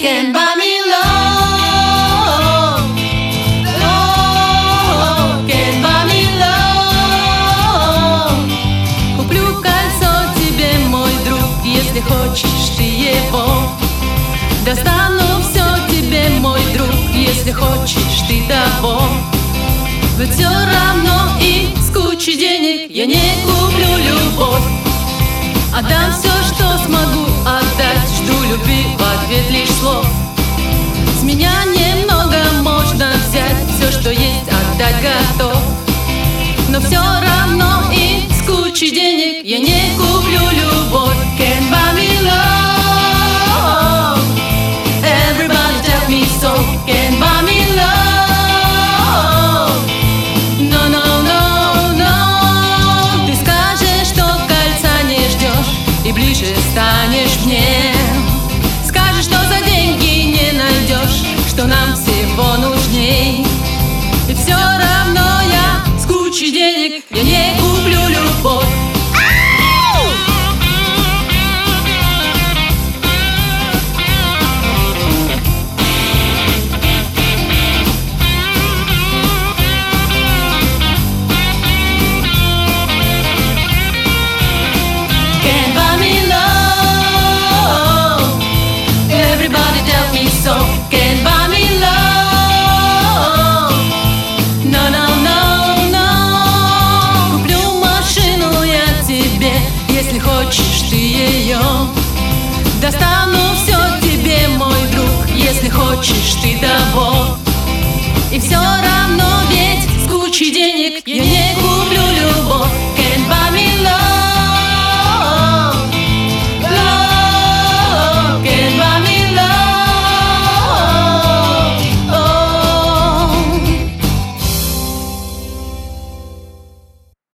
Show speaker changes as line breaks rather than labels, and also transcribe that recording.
can buy me love. Love can buy me love. Куплю кольцо тебе, мой друг, если хочешь ты его. Достану все тебе, мой друг, если хочешь ты того. Ведь все равно и с кучей денег я не куплю любовь. Отдам все, кучей денег я тебе, если хочешь ты ее. Достану все тебе, мой друг, если хочешь ты того. И все равно ведь с кучей денег я не